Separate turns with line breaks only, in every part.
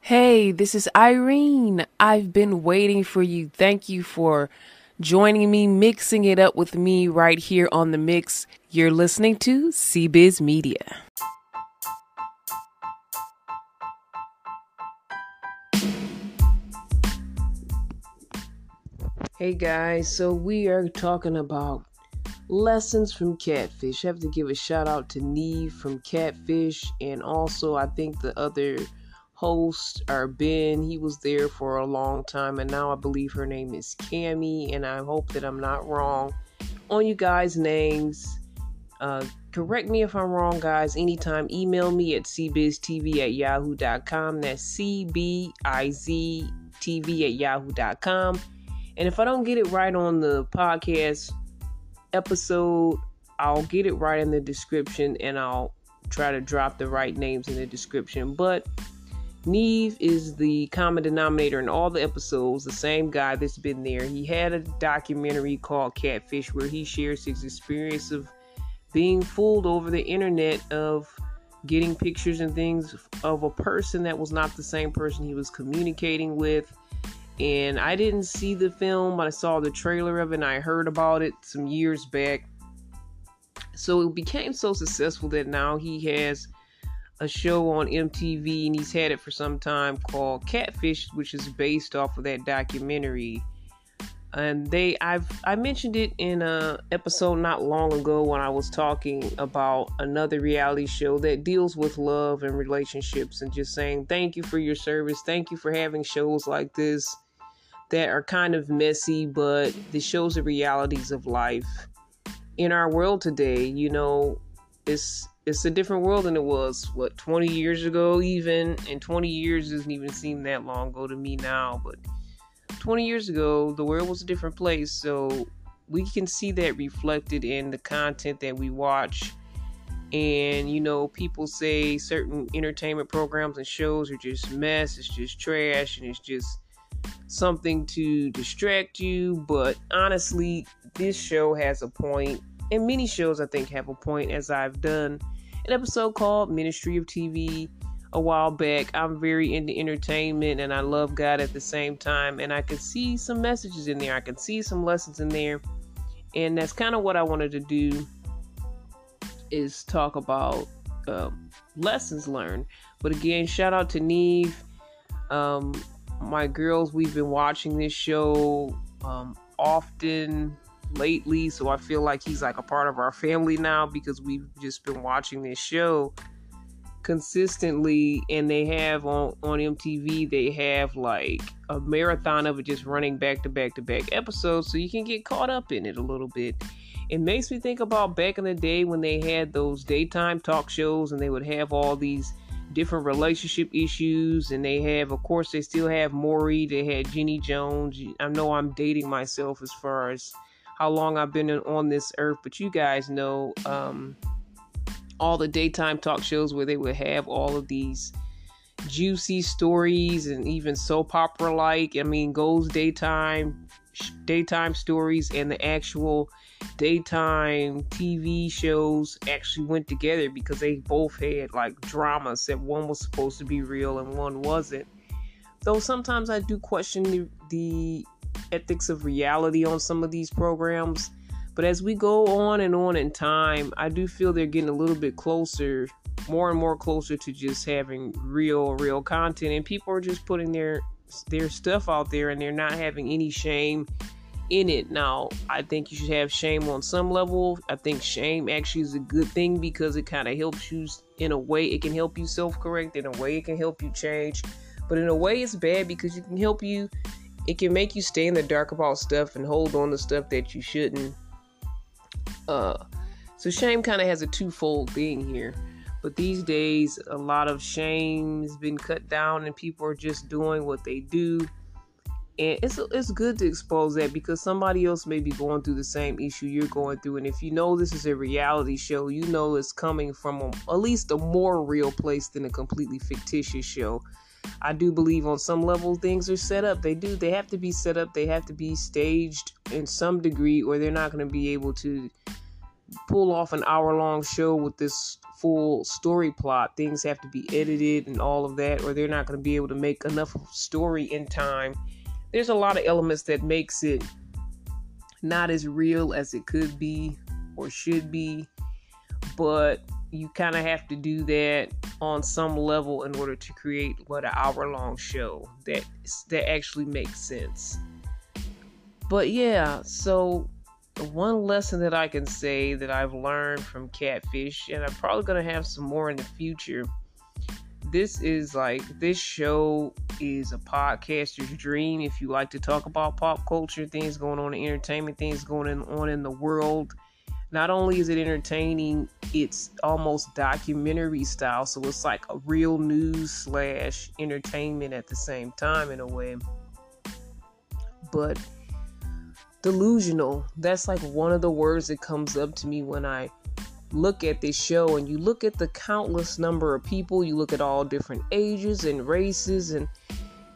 Hey, this is Irene. I've been waiting for you. Thank you for joining me, mixing it up with me right here on the mix. You're listening to CBiz Media. Hey guys, so we are talking about lessons from Catfish. I have to give a shout out to Nev from Catfish, and also I think the other host or Ben. He was there for a long time, and now I believe her name is Kamie, and I hope that I'm not wrong on you guys' names. Uh, correct me if I'm wrong, guys. Anytime, email me at cbiztv at yahoo.com. That's cbiztv at yahoo.com. And if I don't get it right on the podcast episode, I'll get it right in the description and I'll try to drop the right names in the description. But Nev is the common denominator in all the episodes, the same guy that's been there. He had a documentary called Catfish where he shares his experience of being fooled over the internet of getting pictures and things of a person that was not the same person he was communicating with. And I didn't see the film, but I saw the trailer of it and I heard about it some years back. So it became so successful that now he has a show on MTV and he's had it for some time called Catfish, which is based off of that documentary. And they I've I mentioned it in a episode not long ago when I was talking about another reality show that deals with love and relationships and just saying thank you for your service. Thank you for having shows like this that are kind of messy, but this shows the realities of life. In our world today, you know, it's it's a different world than it was what 20 years ago even? And 20 years doesn't even seem that long ago to me now but 20 years ago the world was a different place. So we can see that reflected in the content that we watch. And you know people say certain entertainment programs and shows are just mess it's just trash and it's just something to distract you but honestly this show has a point and many shows i think have a point as i've done an episode called Ministry of TV a while back. I'm very into entertainment and I love God at the same time. And I can see some messages in there, I can see some lessons in there. And that's kind of what I wanted to do is talk about uh, lessons learned. But again, shout out to Nev. Um, my girls, we've been watching this show um, often lately, so I feel like he's like a part of our family now because we've just been watching this show consistently and they have on on MTV they have like a marathon of it just running back to back to back episodes so you can get caught up in it a little bit. It makes me think about back in the day when they had those daytime talk shows and they would have all these different relationship issues and they have of course they still have Maury, they had Jenny Jones. I know I'm dating myself as far as how long I've been on this earth, but you guys know um, all the daytime talk shows where they would have all of these juicy stories and even soap opera like. I mean, goes daytime, daytime stories, and the actual daytime TV shows actually went together because they both had like dramas that one was supposed to be real and one wasn't. Though sometimes I do question the, the ethics of reality on some of these programs. But as we go on and on in time, I do feel they're getting a little bit closer, more and more closer to just having real, real content. And people are just putting their their stuff out there and they're not having any shame in it. Now, I think you should have shame on some level. I think shame actually is a good thing because it kind of helps you in a way. It can help you self correct, in a way, it can help you change. But in a way, it's bad because it can help you it can make you stay in the dark about stuff and hold on to stuff that you shouldn't. Uh, so shame kind of has a twofold thing here. But these days, a lot of shame has been cut down, and people are just doing what they do. And it's it's good to expose that because somebody else may be going through the same issue you're going through. And if you know this is a reality show, you know it's coming from a, at least a more real place than a completely fictitious show. I do believe on some level things are set up. They do. They have to be set up. They have to be staged in some degree, or they're not going to be able to pull off an hour long show with this full story plot. Things have to be edited and all of that, or they're not going to be able to make enough story in time. There's a lot of elements that makes it not as real as it could be or should be, but you kind of have to do that on some level in order to create what an hour long show that that actually makes sense. But yeah, so one lesson that I can say that I've learned from Catfish, and I'm probably gonna have some more in the future. This is like this show is a podcaster's dream. If you like to talk about pop culture, things going on in entertainment, things going on in the world. Not only is it entertaining, it's almost documentary style, so it's like a real news slash entertainment at the same time in a way. But delusional. That's like one of the words that comes up to me when I look at this show and you look at the countless number of people, you look at all different ages and races and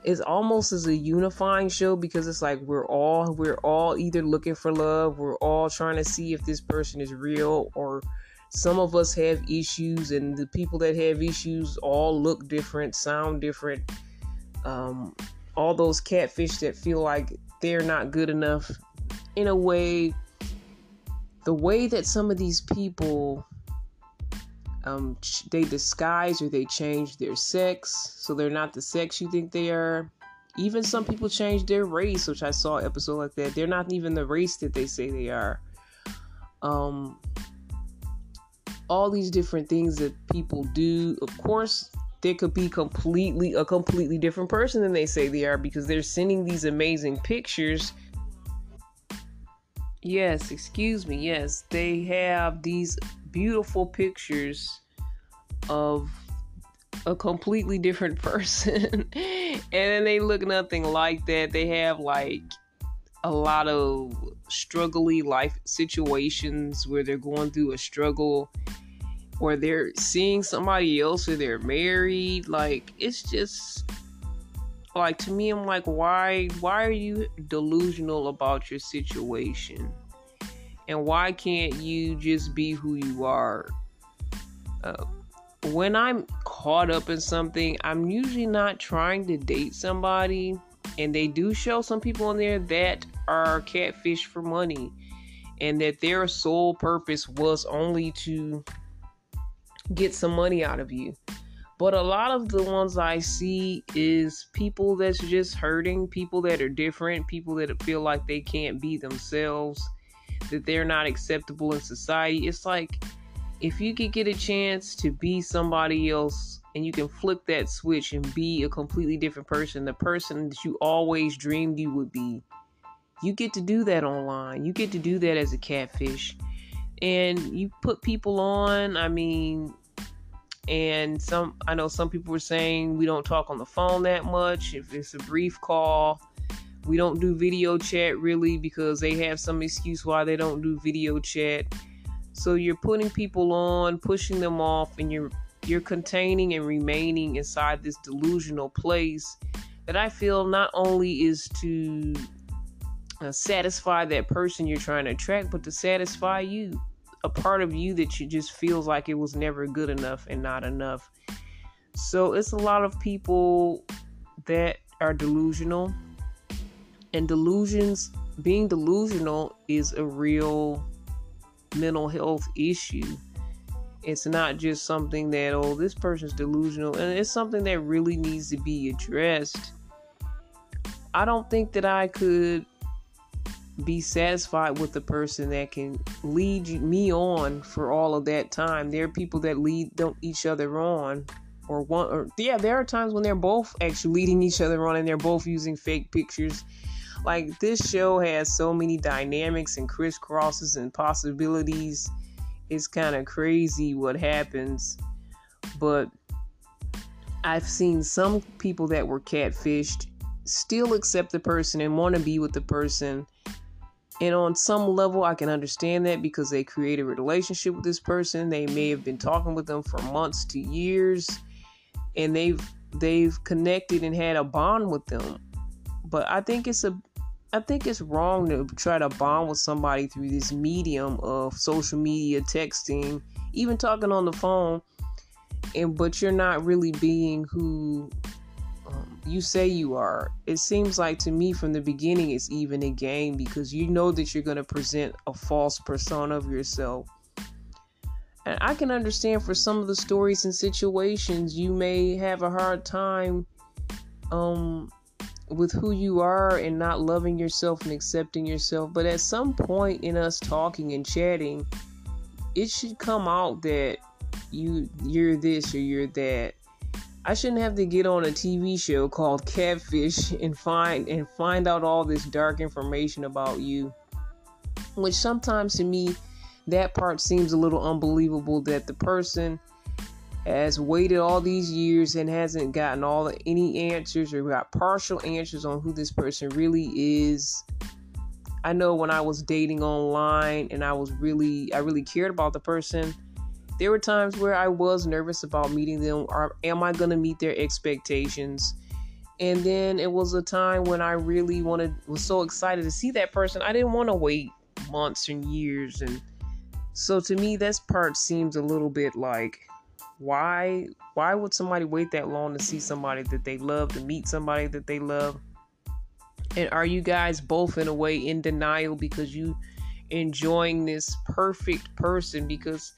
it's almost as a unifying show because it's like we're all we're all either looking for love, we're all trying to see if this person is real or some of us have issues and the people that have issues all look different, sound different. Um, all those catfish that feel like they're not good enough in a way, the way that some of these people um, they disguise or they change their sex so they're not the sex you think they are. Even some people change their race, which I saw an episode like that. They're not even the race that they say they are. Um, all these different things that people do. Of course, they could be completely a completely different person than they say they are because they're sending these amazing pictures Yes, excuse me. Yes, they have these beautiful pictures of a completely different person. and then they look nothing like that. They have like a lot of struggly life situations where they're going through a struggle or they're seeing somebody else or they're married. Like it's just like to me i'm like why why are you delusional about your situation? And why can't you just be who you are? Uh, when i'm caught up in something i'm usually not trying to date somebody. And they do show some people in there that are catfish for money. And that their sole purpose was only to get some money out of you but a lot of the ones I see is people that's just hurting, people that are different, people that feel like they can't be themselves, that they're not acceptable in society. It's like if you could get a chance to be somebody else and you can flip that switch and be a completely different person, the person that you always dreamed you would be, you get to do that online. You get to do that as a catfish. And you put people on, I mean, and some I know some people were saying we don't talk on the phone that much. If it's a brief call, we don't do video chat really because they have some excuse why they don't do video chat. So you're putting people on, pushing them off, and you're you're containing and remaining inside this delusional place that I feel not only is to uh, satisfy that person you're trying to attract, but to satisfy you a part of you that you just feels like it was never good enough and not enough. So it's a lot of people that are delusional. And delusions, being delusional is a real mental health issue. It's not just something that, oh, this person's delusional, and it's something that really needs to be addressed. I don't think that I could be satisfied with the person that can lead me on for all of that time. There are people that lead don't each other on, or one, or yeah, there are times when they're both actually leading each other on, and they're both using fake pictures. Like this show has so many dynamics and crisscrosses and possibilities. It's kind of crazy what happens, but I've seen some people that were catfished still accept the person and want to be with the person and on some level, I can understand that because they create a relationship with this person. They may have been talking with them for months to years, and they've they've connected and had a bond with them. But I think it's a I think it's wrong to try to bond with somebody through this medium of social media, texting, even talking on the phone, and but you're not really being who you say you are. It seems like to me from the beginning it's even a game because you know that you're going to present a false persona of yourself. And I can understand for some of the stories and situations you may have a hard time um with who you are and not loving yourself and accepting yourself. But at some point in us talking and chatting, it should come out that you you're this or you're that. I shouldn't have to get on a TV show called Catfish and find and find out all this dark information about you. Which sometimes to me that part seems a little unbelievable that the person has waited all these years and hasn't gotten all any answers or got partial answers on who this person really is. I know when I was dating online and I was really I really cared about the person, there were times where I was nervous about meeting them or am I going to meet their expectations? And then it was a time when I really wanted was so excited to see that person. I didn't want to wait months and years and so to me this part seems a little bit like why why would somebody wait that long to see somebody that they love, to meet somebody that they love? And are you guys both in a way in denial because you enjoying this perfect person because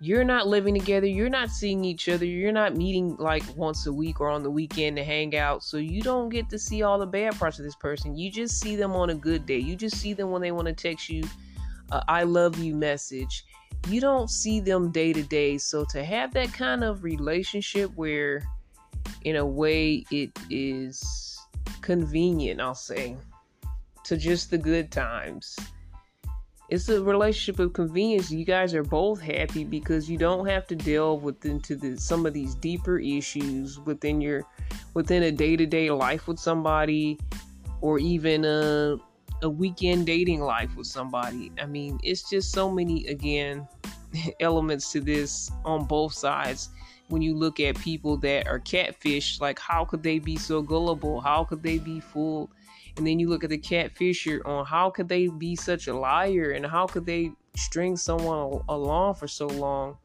you're not living together, you're not seeing each other, you're not meeting like once a week or on the weekend to hang out. So you don't get to see all the bad parts of this person. You just see them on a good day. You just see them when they want to text you a I love you message you don't see them day to day. So to have that kind of relationship where, in a way, it is convenient, I'll say, to just the good times. It's a relationship of convenience. You guys are both happy because you don't have to delve with into the, some of these deeper issues within your within a day to day life with somebody, or even a a weekend dating life with somebody. I mean, it's just so many again elements to this on both sides. When you look at people that are catfish, like how could they be so gullible? How could they be fooled? And then you look at the catfisher on how could they be such a liar and how could they string someone along for so long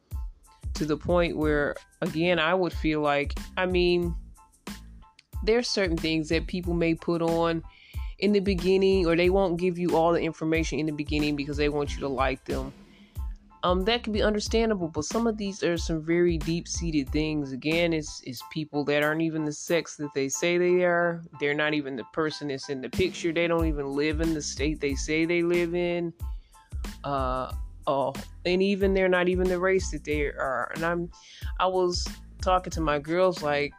to the point where again I would feel like I mean there's certain things that people may put on in the beginning, or they won't give you all the information in the beginning because they want you to like them. Um, that can be understandable, but some of these are some very deep-seated things. Again, it's it's people that aren't even the sex that they say they are. They're not even the person that's in the picture. They don't even live in the state they say they live in. Uh, oh, and even they're not even the race that they are. And I'm, I was talking to my girls like,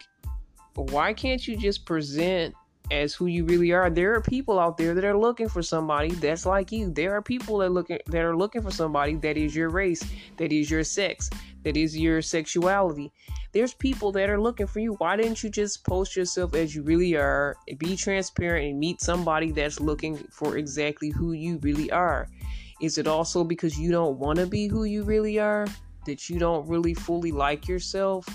why can't you just present as who you really are. There are people out there that are looking for somebody that's like you. There are people that looking that are looking for somebody that is your race, that is your sex, that is your sexuality. There's people that are looking for you. Why didn't you just post yourself as you really are, be transparent and meet somebody that's looking for exactly who you really are? Is it also because you don't want to be who you really are? That you don't really fully like yourself?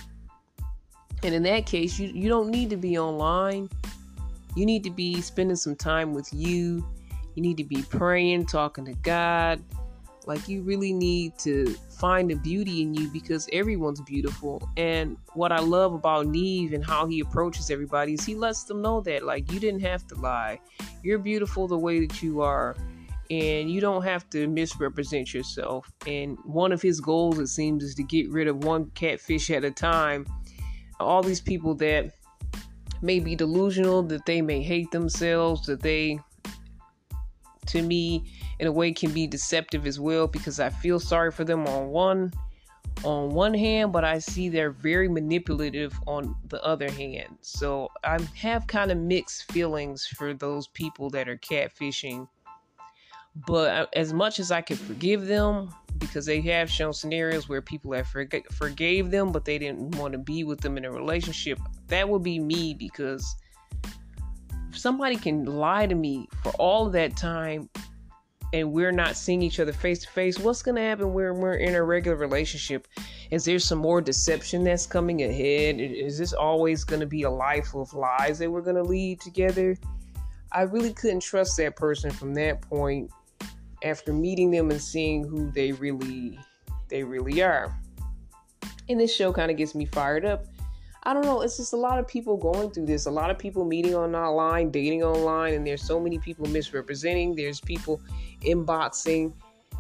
And in that case, you, you don't need to be online you need to be spending some time with you. You need to be praying, talking to God. Like, you really need to find the beauty in you because everyone's beautiful. And what I love about Nev and how he approaches everybody is he lets them know that, like, you didn't have to lie. You're beautiful the way that you are. And you don't have to misrepresent yourself. And one of his goals, it seems, is to get rid of one catfish at a time. All these people that may be delusional, that they may hate themselves, that they, to me, in a way, can be deceptive as well because I feel sorry for them on one on one hand, but I see they're very manipulative on the other hand. So I have kind of mixed feelings for those people that are catfishing. But uh, as much as I can forgive them, because they have shown scenarios where people have forg- forgave them, but they didn't want to be with them in a relationship. That would be me because if somebody can lie to me for all that time and we're not seeing each other face to face, what's going to happen when we're in a regular relationship? Is there some more deception that's coming ahead? Is this always going to be a life of lies that we're going to lead together? I really couldn't trust that person from that point after meeting them and seeing who they really they really are. And this show kind of gets me fired up. I don't know, it's just a lot of people going through this. A lot of people meeting online, dating online, and there's so many people misrepresenting. There's people inboxing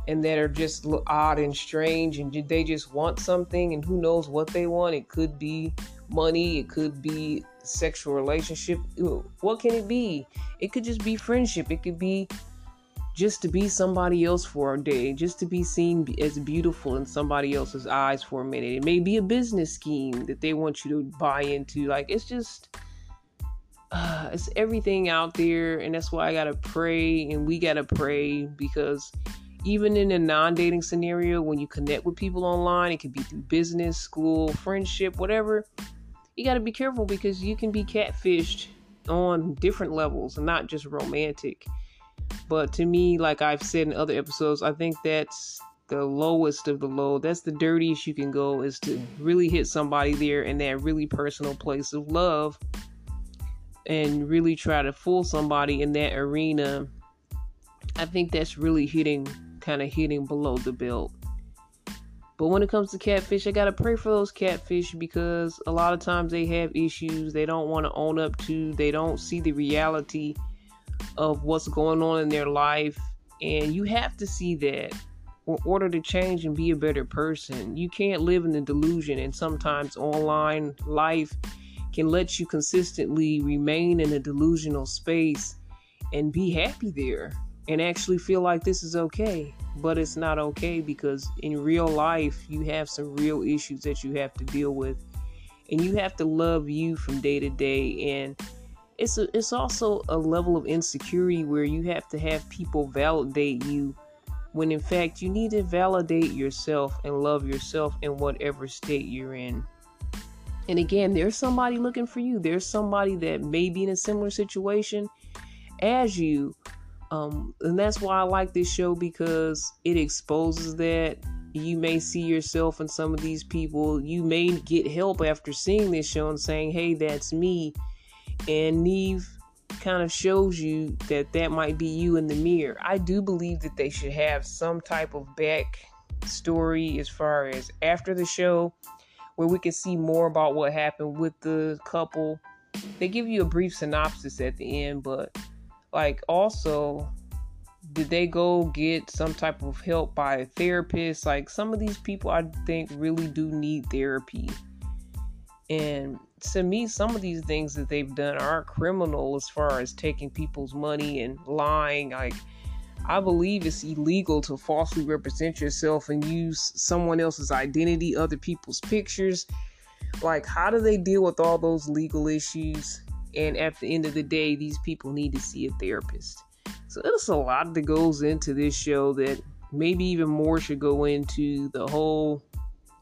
and that are just odd and strange and they just want something and who knows what they want. It could be money, it could be sexual relationship. What can it be? It could just be friendship. It could be just to be somebody else for a day, just to be seen as beautiful in somebody else's eyes for a minute. It may be a business scheme that they want you to buy into. Like it's just uh, it's everything out there, and that's why I gotta pray, and we gotta pray because even in a non-dating scenario, when you connect with people online, it could be through business, school, friendship, whatever. You gotta be careful because you can be catfished on different levels and not just romantic but to me, like I've said in other episodes, I think that's the lowest of the low. That's the dirtiest you can go is to mm-hmm. really hit somebody there in that really personal place of love and really try to fool somebody in that arena. I think that's really hitting kind of hitting below the belt. But when it comes to catfish, I gotta pray for those catfish because a lot of times they have issues they don't want to own up to. They don't see the reality of what's going on in their life. And you have to see that in order to change and be a better person. You can't live in the delusion, and sometimes online life can let you consistently remain in a delusional space and be happy there and actually feel like this is okay. But it's not okay because in real life, you have some real issues that you have to deal with. And you have to love you from day to day. And it's a, it's also a level of insecurity where you have to have people validate you when in fact you need to validate yourself and love yourself in whatever state you're in. And again, there's somebody looking for you. There's somebody that may be in a similar situation as you. Um, and that's why I like this show because it exposes that you may see yourself in some of these people. You may get help after seeing this show and saying, hey, that's me and Nev kind of shows you that that might be you in the mirror. I do believe that they should have some type of back story as far as after the show where we can see more about what happened with the couple. They give you a brief synopsis at the end, but like also did they go get some type of help by a therapist? Like some of these people I think really do need therapy. And to me, some of these things that they've done are criminal as far as taking people's money and lying. Like, I believe it's illegal to falsely represent yourself and use someone else's identity, other people's pictures. Like, how do they deal with all those legal issues? And at the end of the day, these people need to see a therapist. So there's a lot that goes into this show that maybe even more should go into the whole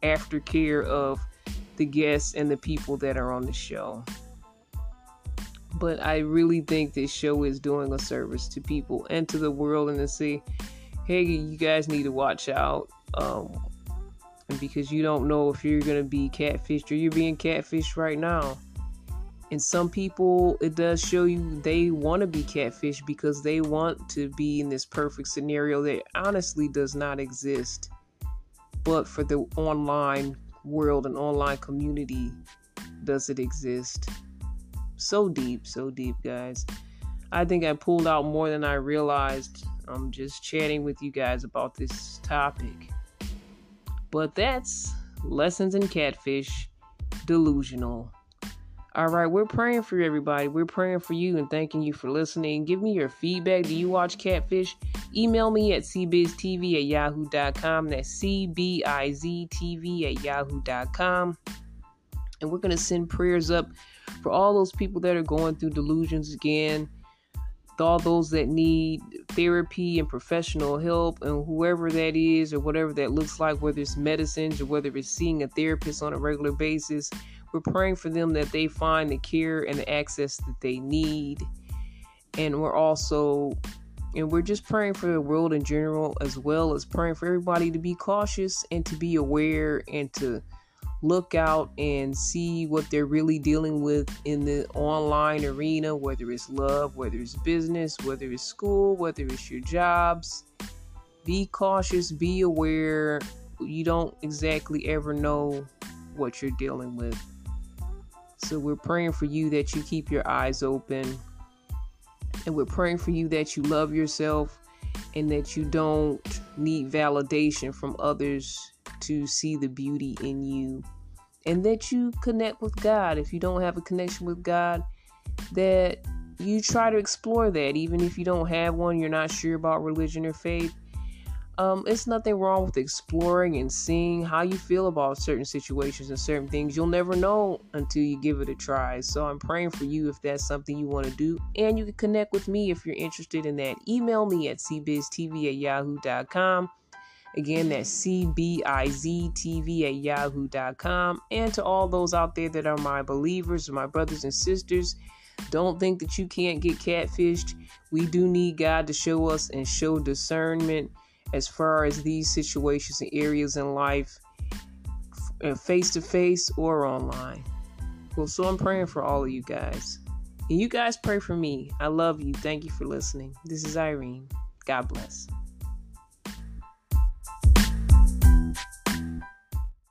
aftercare of the guests and the people that are on the show. But I really think this show is doing a service to people and to the world and to say, hey, you guys need to watch out. Um, because you don't know if you're going to be catfished or you're being catfished right now. And some people, it does show you they want to be catfished because they want to be in this perfect scenario that honestly does not exist. But for the online world and online community does it exist. So deep, so deep, guys. I think I pulled out more than I realized. I'm just chatting with you guys about this topic. But that's Lessons in Catfish Delusional. All right, we're praying for everybody. We're praying for you and thanking you for listening. Give me your feedback. Do you watch Catfish? Email me at cbiztv at yahoo.com. That's cbiztv at yahoo.com. And we're going to send prayers up for all those people that are going through delusions again, all those that need therapy and professional help, and whoever that is, or whatever that looks like, whether it's medicines or whether it's seeing a therapist on a regular basis. We're praying for them that they find the care and the access that they need. And we're also and we're just praying for the world in general, as well as praying for everybody to be cautious and to be aware and to look out and see what they're really dealing with in the online arena, whether it's love, whether it's business, whether it's school, whether it's your jobs. Be cautious, be aware. You don't exactly ever know what you're dealing with. So we're praying for you that you keep your eyes open. And we're praying for you that you love yourself and that you don't need validation from others to see the beauty in you and that you connect with God. If you don't have a connection with God, that you try to explore that even if you don't have one, you're not sure about religion or faith um, it's nothing wrong with exploring and seeing how you feel about certain situations and certain things. You'll never know until you give it a try. So I'm praying for you if that's something you want to do. And you can connect with me if you're interested in that. Email me at cbiztv at yahoo.com. Again, that's cbiztv at yahoo.com. And to all those out there that are my believers, my brothers and sisters, don't think that you can't get catfished. We do need God to show us and show discernment as far as these situations and areas in life, face to face or online. Well, so I'm praying for all of you guys. And you guys pray for me. I love you. Thank you for listening. This is Irene. God bless.